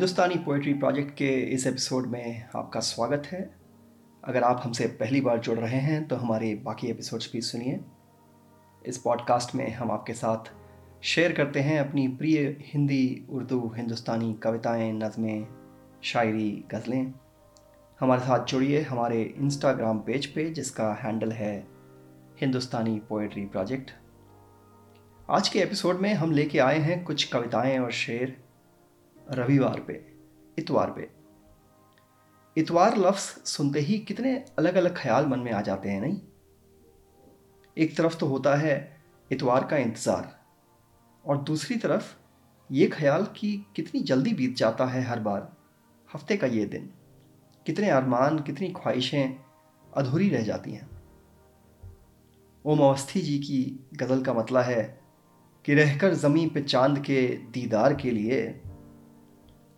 हिंदुस्तानी poetry project के इस episode में आपका स्वागत है। अगर आप हमसे पहली बार जुड़ रहे हैं तो हमारे बाकी एपिसोड्स भी सुनिए। इस पॉडकास्ट में हम आपके साथ शेयर करते हैं अपनी प्रिय हिंदी, उर्दू, हिंदुस्तानी कविताएँ, नज़में, शायरी, गज़लें। हमारे साथ जुड़िए हमारे इंस्टाग्राम पेज पे, जिसका हैंडल है हिंदुस्तानी पोइट्री प्रोजेक्ट आज के एपिसोड में हम लेके आए हैं कुछ कविताएँ और शेर। रविवार पे, इतवार पे। इतवार लफ्ज़ सुनते ही कितने अलग अलग ख्याल मन में आ जाते हैं, नहीं? एक तरफ़ तो होता है इतवार का इंतज़ार, और दूसरी तरफ़ ये ख्याल कि कितनी जल्दी बीत जाता है हर बार, हफ़्ते का ये दिन। कितने अरमान, कितनी ख्वाहिशें अधूरी रह जाती हैं। ओम अवस्थी जी की गज़ल का मतला है कि रहकर ज़मीं पे चाँद के दीदार के लिए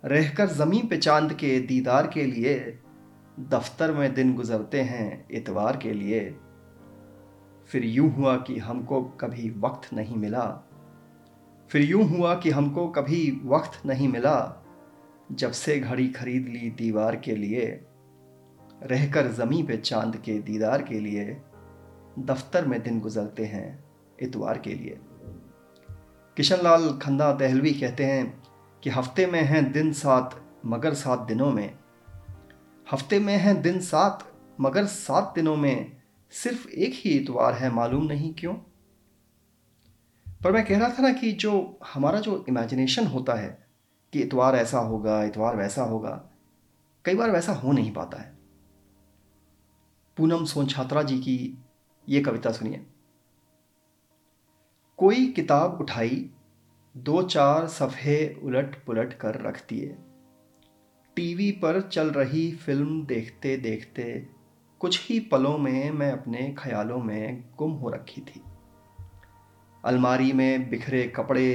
रहकर ज़मीं पे चाँद के दीदार के लिए, दफ्तर में दिन गुज़रते हैं इतवार के लिए। फिर यूँ हुआ कि हमको कभी वक्त नहीं मिला। फिर यूँ हुआ कि हमको कभी वक्त नहीं मिला, जब से घड़ी खरीद ली दीवार के लिए। रहकर ज़मी पे चाँद के दीदार के लिए, दफ्तर में दिन गुजरते हैं इतवार के लिए। किशन लाल खन्ना दहलवी कहते हैं कि हफ़्ते में हैं दिन सात, मगर सात दिनों में। हफ़्ते में हैं दिन सात, मगर सात दिनों में सिर्फ़ एक ही इतवार है, मालूम नहीं क्यों? पर मैं कह रहा था ना कि जो हमारा जो इमेजिनेशन होता है कि इतवार ऐसा होगा, इतवार वैसा होगा, कई बार वैसा हो नहीं पाता है। पूनम सोन छात्रा जी की ये कविता सुनिए। कोई किताब उठाई दो चार सफ़े उलट पुलट कर रख दिए। टीवी पर चल रही फ़िल्म देखते देखते कुछ ही पलों में मैं अपने ख्यालों में गुम हो रखी थी। अलमारी में बिखरे कपड़े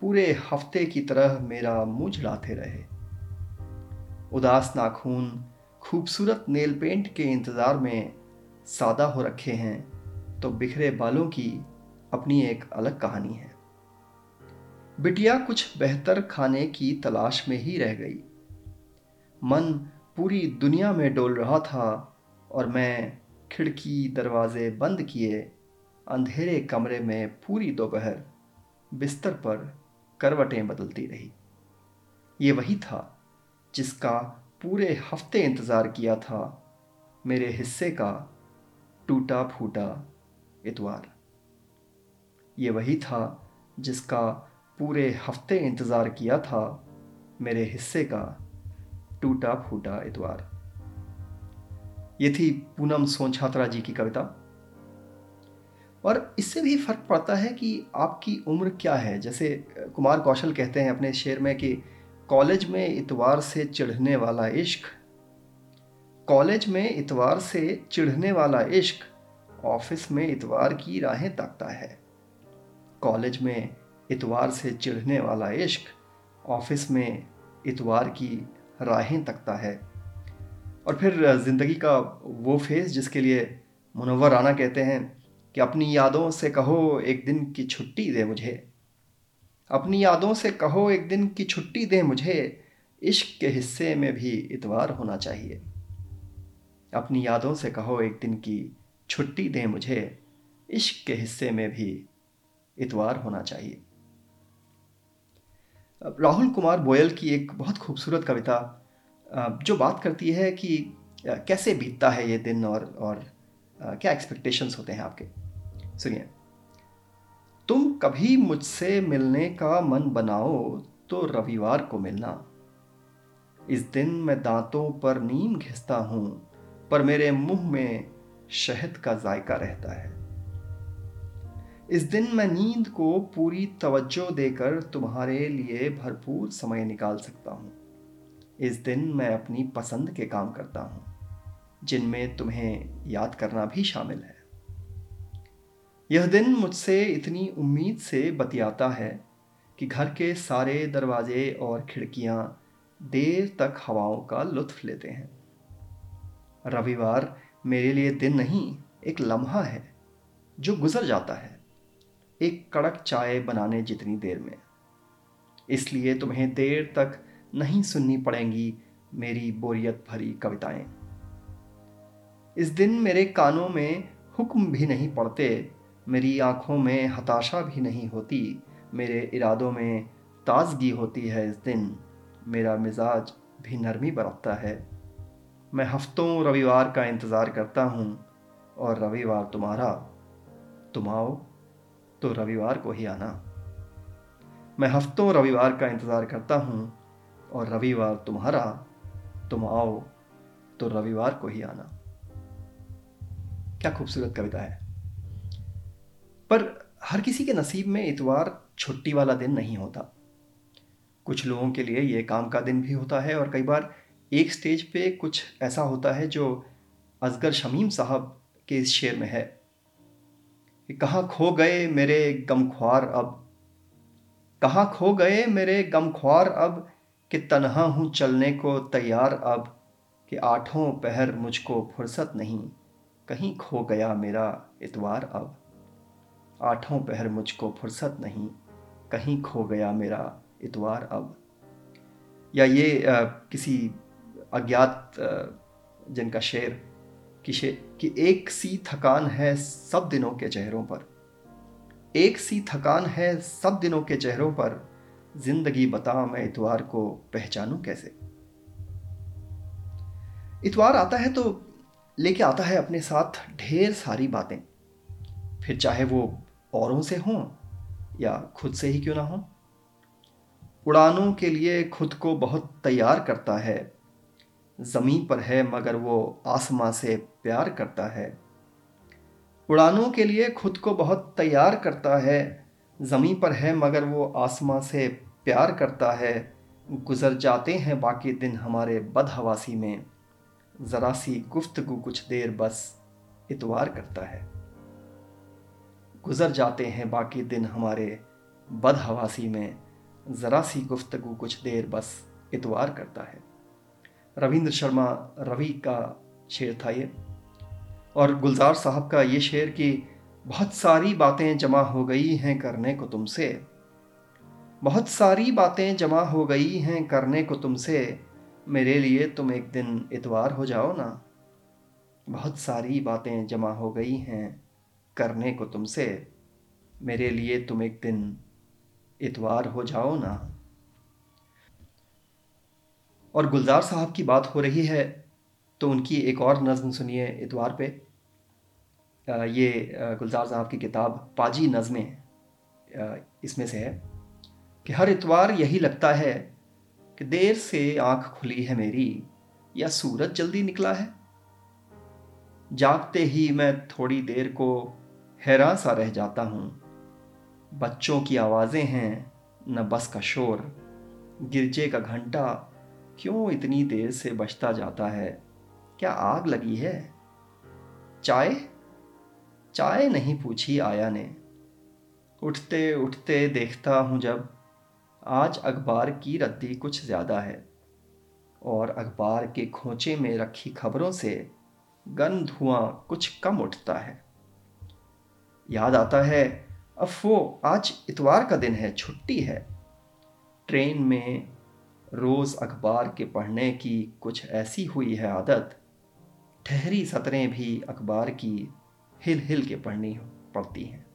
पूरे हफ़्ते की तरह मेरा मुँह झड़ाते रहे। उदास नाखून, खूबसूरत नेल पेंट के इंतज़ार में सादा हो रखे हैं तो बिखरे बालों की अपनी एक अलग कहानी है। बिटिया कुछ बेहतर खाने की तलाश में ही रह गई। मन पूरी दुनिया में डोल रहा था और मैं खिड़की दरवाजे बंद किए अंधेरे कमरे में पूरी दोपहर बिस्तर पर करवटें बदलती रही। ये वही था जिसका पूरे हफ़्ते इंतज़ार किया था मेरे हिस्से का टूटा फूटा इतवार। ये वही था जिसका पूरे हफ़्ते इंतज़ार किया था मेरे हिस्से का टूटा फूटा इतवार। ये थी पूनम सोन छात्रा जी की कविता। और इससे भी फ़र्क पड़ता है कि आपकी उम्र क्या है? जैसे, कुमार कौशल कहते हैं अपने शेर में कि कॉलेज में इतवार से चिढ़ने वाला इश्क, कॉलेज में इतवार से चिढ़ने वाला इश्क, ऑफ़िस में इतवार की राहें ताकता है। कॉलेज में इतवार से चिढ़ने वाला इश्क ऑफ़िस में इतवार की राहें तकता है। और फिर ज़िंदगी का वो फ़ेज़ जिसके लिए मुनवर राना कहते हैं कि अपनी यादों से कहो एक दिन की छुट्टी दे मुझे। अपनी यादों से कहो एक दिन की छुट्टी दे मुझे, इश्क के हिस्से में भी इतवार होना चाहिए। अपनी यादों से कहो एक दिन की छुट्टी दे मुझे, इश्क के हिस्से में भी इतवार होना चाहिए। राहुल कुमार बोयल की एक बहुत खूबसूरत कविता जो बात करती है कि कैसे बीतता है ये दिन और और क्या एक्सपेक्टेशंस होते हैं आपके? सुनिए। तुम कभी मुझसे मिलने का मन बनाओ तो रविवार को मिलना। इस दिन मैं दांतों पर नीम घिसता हूँ, पर मेरे मुँह में शहद का जायका रहता है। इस दिन मैं नींद को पूरी तवज्जो देकर तुम्हारे लिए भरपूर समय निकाल सकता हूँ। इस दिन मैं अपनी पसंद के काम करता हूँ, जिनमें तुम्हें याद करना भी शामिल है। यह दिन मुझसे इतनी उम्मीद से बतियाता है कि घर के सारे दरवाजे और खिड़कियाँ देर तक हवाओं का लुत्फ लेते हैं। रविवार मेरे लिए दिन नहीं, एक लम्हा है, जो गुजर जाता है। एक कड़क चाय बनाने जितनी देर में। इसलिए तुम्हें देर तक नहीं सुननी पड़ेंगी मेरी बोरियत भरी कविताएँ। इस दिन मेरे कानों में हुक्म भी नहीं पड़ते, मेरी आँखों में हताशा भी नहीं होती, मेरे इरादों में ताजगी होती है इस दिन, मेरा मिजाज भी नरमी बरतता है। मैं हफ्तों रविवार का इंतज़ार करता हूँ, और रविवार तुम्हारा, तुम आओ। तो रविवार को ही आना। मैं हफ्तों रविवार का इंतज़ार करता हूँ और रविवार तुम्हारा, तुम आओ तो रविवार को ही आना। क्या खूबसूरत कविता है। पर हर किसी के नसीब में इतवार छुट्टी वाला दिन नहीं होता। कुछ लोगों के लिए यह काम का दिन भी होता है और कई बार एक स्टेज पे कुछ ऐसा होता है जो असगर शमीम साहब के इस शेर में है। कि कहाँ खो गए मेरे गमख्वार अब? कहाँ खो गए मेरे गमख्वार अब? कि तनहा हूँ चलने को तैयार अब कि आठों पहर मुझको फुर्सत नहीं कहीं खो गया मेरा इतवार अब। आठों पहर मुझको फुर्सत नहीं कहीं खो गया मेरा इतवार अब। या ये आ, किसी अज्ञात जिनका शेर कि कि एक सी थकान है सब दिनों के चेहरों पर। एक सी थकान है सब दिनों के चेहरों पर। ज़िंदगी बता मैं इतवार को पहचानूं कैसे? इतवार आता है तो लेके आता है अपने साथ ढेर सारी बातें। फिर चाहे वो औरों से हों या खुद से ही क्यों ना हो। उड़ानों के लिए खुद को बहुत तैयार करता है ज़मीन पर है, मगर वो आसमां से प्यार करता है। उड़ानों के लिए खुद को बहुत तैयार करता है, ज़मीन पर है, मगर वो आसमां से प्यार करता है। गुज़र जाते हैं बाकी दिन हमारे बदहवासी में। ज़रा सी गुफ्तगु कुछ देर बस इतवार करता है। गुज़र जाते हैं बाकी दिन हमारे बदहवासी में। ज़रा सी गुफ्तगु कुछ देर बस इतवार करता है। रविंद्र शर्मा रवि का शेर था ये। और गुलजार साहब का ये शेर कि बहुत सारी बातें जमा हो गई हैं करने को तुमसे। बहुत सारी बातें जमा हो गई हैं करने को तुमसे। मेरे लिए तुम एक दिन इतवार हो जाओ ना। बहुत सारी बातें जमा हो गई हैं करने को तुमसे। मेरे लिए तुम एक दिन इतवार हो जाओ ना। और गुलजार साहब की बात हो रही है तो उनकी एक और नज़म सुनिए इतवार पे। ये गुलजार साहब की किताब पाजी नज़में इसमें से है कि हर इतवार यही लगता है कि देर से आँख खुली है मेरी, या सूरज जल्दी निकला है। जागते ही मैं थोड़ी देर को हैरान सा रह जाता हूँ। बच्चों की आवाज़ें हैं, न बस का शोर, गिरजे का घंटा क्यों इतनी देर से बचता जाता है? क्या आग लगी है? चाय? चाय नहीं पूछी आया ने। उठते उठते देखता हूँ जब आज अखबार की रद्दी कुछ ज़्यादा है और अखबार के खोचे में रखी खबरों से गन धुआँ कुछ कम उठता है। याद आता है, अफो, आज इतवार का दिन है, छुट्टी है। ट्रेन में रोज़ अखबार के पढ़ने की कुछ ऐसी हुई है आदत? ठहरी सतरें भी अखबार की हिल हिल के पढ़नी पड़ती हैं।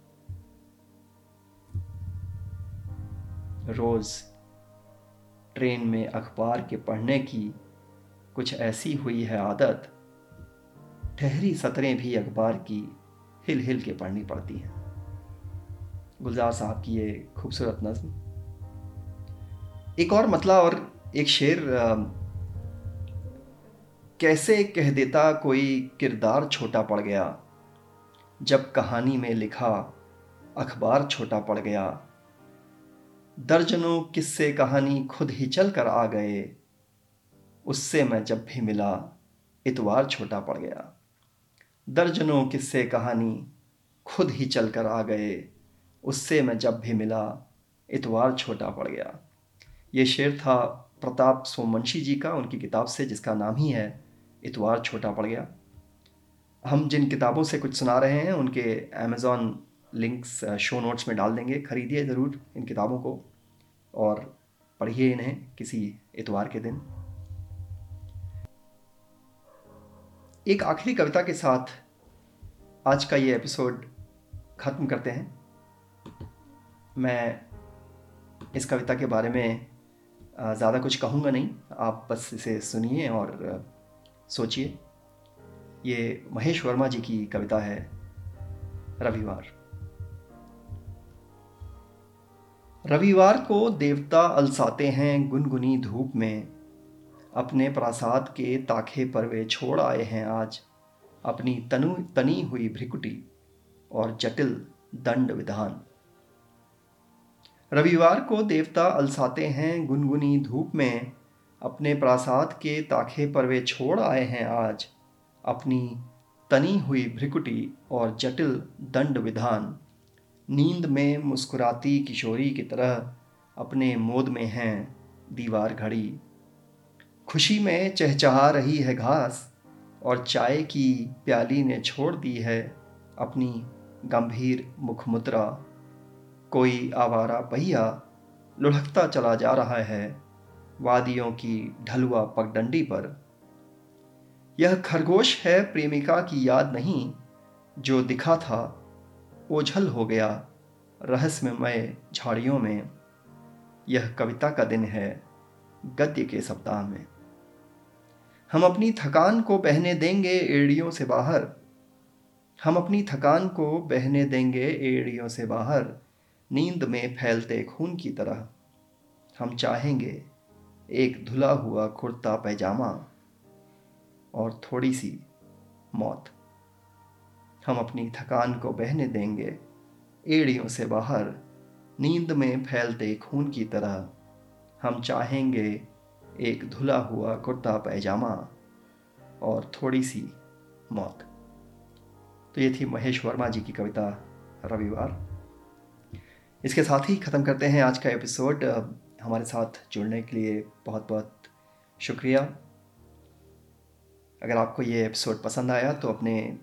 रोज़ ट्रेन में अखबार के पढ़ने की कुछ ऐसी हुई है आदत? ठहरी सतरें भी अखबार की हिल हिल के पढ़नी पड़ती हैं। गुलजार साहब की ये खूबसूरत नज्म एक और मतला और एक शेर कैसे कह देता कोई किरदार छोटा पड़ गया? जब कहानी में लिखा अखबार छोटा पड़ गया। दर्जनों किस्से कहानी खुद ही चल कर आ गए। उससे मैं जब भी मिला, इतवार छोटा पड़ गया। दर्जनों किस्से कहानी खुद ही चल कर आ गए। उससे मैं जब भी मिला, इतवार छोटा पड़ गया। ये शेर था प्रताप सोमवंशी जी का, उनकी किताब से, जिसका नाम ही है इतवार छोटा पड़ गया। हम जिन किताबों से कुछ सुना रहे हैं, उनके अमेज़ॉन लिंक्स शो नोट्स में डाल देंगे। ख़रीदिए ज़रूर इन किताबों को और पढ़िए इन्हें किसी इतवार के दिन। एक आखिरी कविता के साथ आज का ये एपिसोड ख़त्म करते हैं। मैं इस कविता के बारे में ज़्यादा कुछ कहूँगा नहीं। आप बस इसे सुनिए और सोचिए। ये महेश वर्मा जी की कविता है, रविवार। रविवार को देवता अलसाते हैं गुनगुनी धूप में। अपने प्रासाद के ताखे पर वे छोड़ आए हैं आज। अपनी तनु, तनी हुई भ्रिकुटी और जटिल दंड विधान। रविवार को देवता अलसाते हैं गुनगुनी धूप में। अपने प्रासाद के ताखे पर वे छोड़ आए हैं आज। अपनी तनी हुई भ्रिकुटी और जटिल दंड विधान। नींद में मुस्कुराती किशोरी की तरह अपने मोद में हैं दीवार घड़ी। खुशी में चहचहा रही है घास और चाय की प्याली ने छोड़ दी है अपनी गंभीर मुखमुद्रा। कोई आवारा पहिया लुढ़कता चला जा रहा है वादियों की ढलुआ पगडंडी पर। यह खरगोश है प्रेमिका की याद नहीं, जो दिखा था, ओझल हो गया रहस्यमय झाड़ियों में। यह कविता का दिन है गद्य के सप्ताह में। हम अपनी थकान को बहने देंगे एड़ियों से बाहर। हम अपनी थकान को बहने देंगे एड़ियों से बाहर। नींद में फैलते खून की तरह। हम चाहेंगे एक धुला हुआ कुर्ता पैजामा और थोड़ी सी मौत। हम अपनी थकान को बहने देंगे। एड़ियों से बाहर नींद में फैलते खून की तरह। हम चाहेंगे एक धुला हुआ कुर्ता पैजामा और थोड़ी सी मौत। तो ये थी महेश वर्मा जी की कविता रविवार। इसके साथ ही ख़त्म करते हैं आज का एपिसोड। हमारे साथ जुड़ने के लिए बहुत बहुत शुक्रिया। अगर आपको ये एपिसोड पसंद आया तो अपने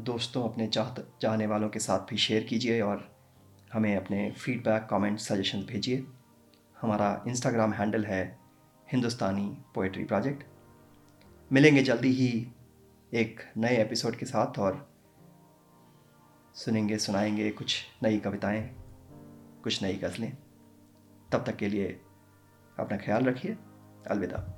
दोस्तों, अपने चाहत, चाहने वालों के साथ भी शेयर कीजिए और हमें अपने फीडबैक कमेंट सजेशन भेजिए। हमारा इंस्टाग्राम हैंडल है हिंदुस्तानी पोइट्री प्रोजेक्ट मिलेंगे जल्दी ही एक नए एपिसोड के साथ और सुनेंगे, सुनाएँगे कुछ नई कविताएँ। कुछ नई गज़लें तब तक के लिए अपना ख्याल रखिए। अलविदा।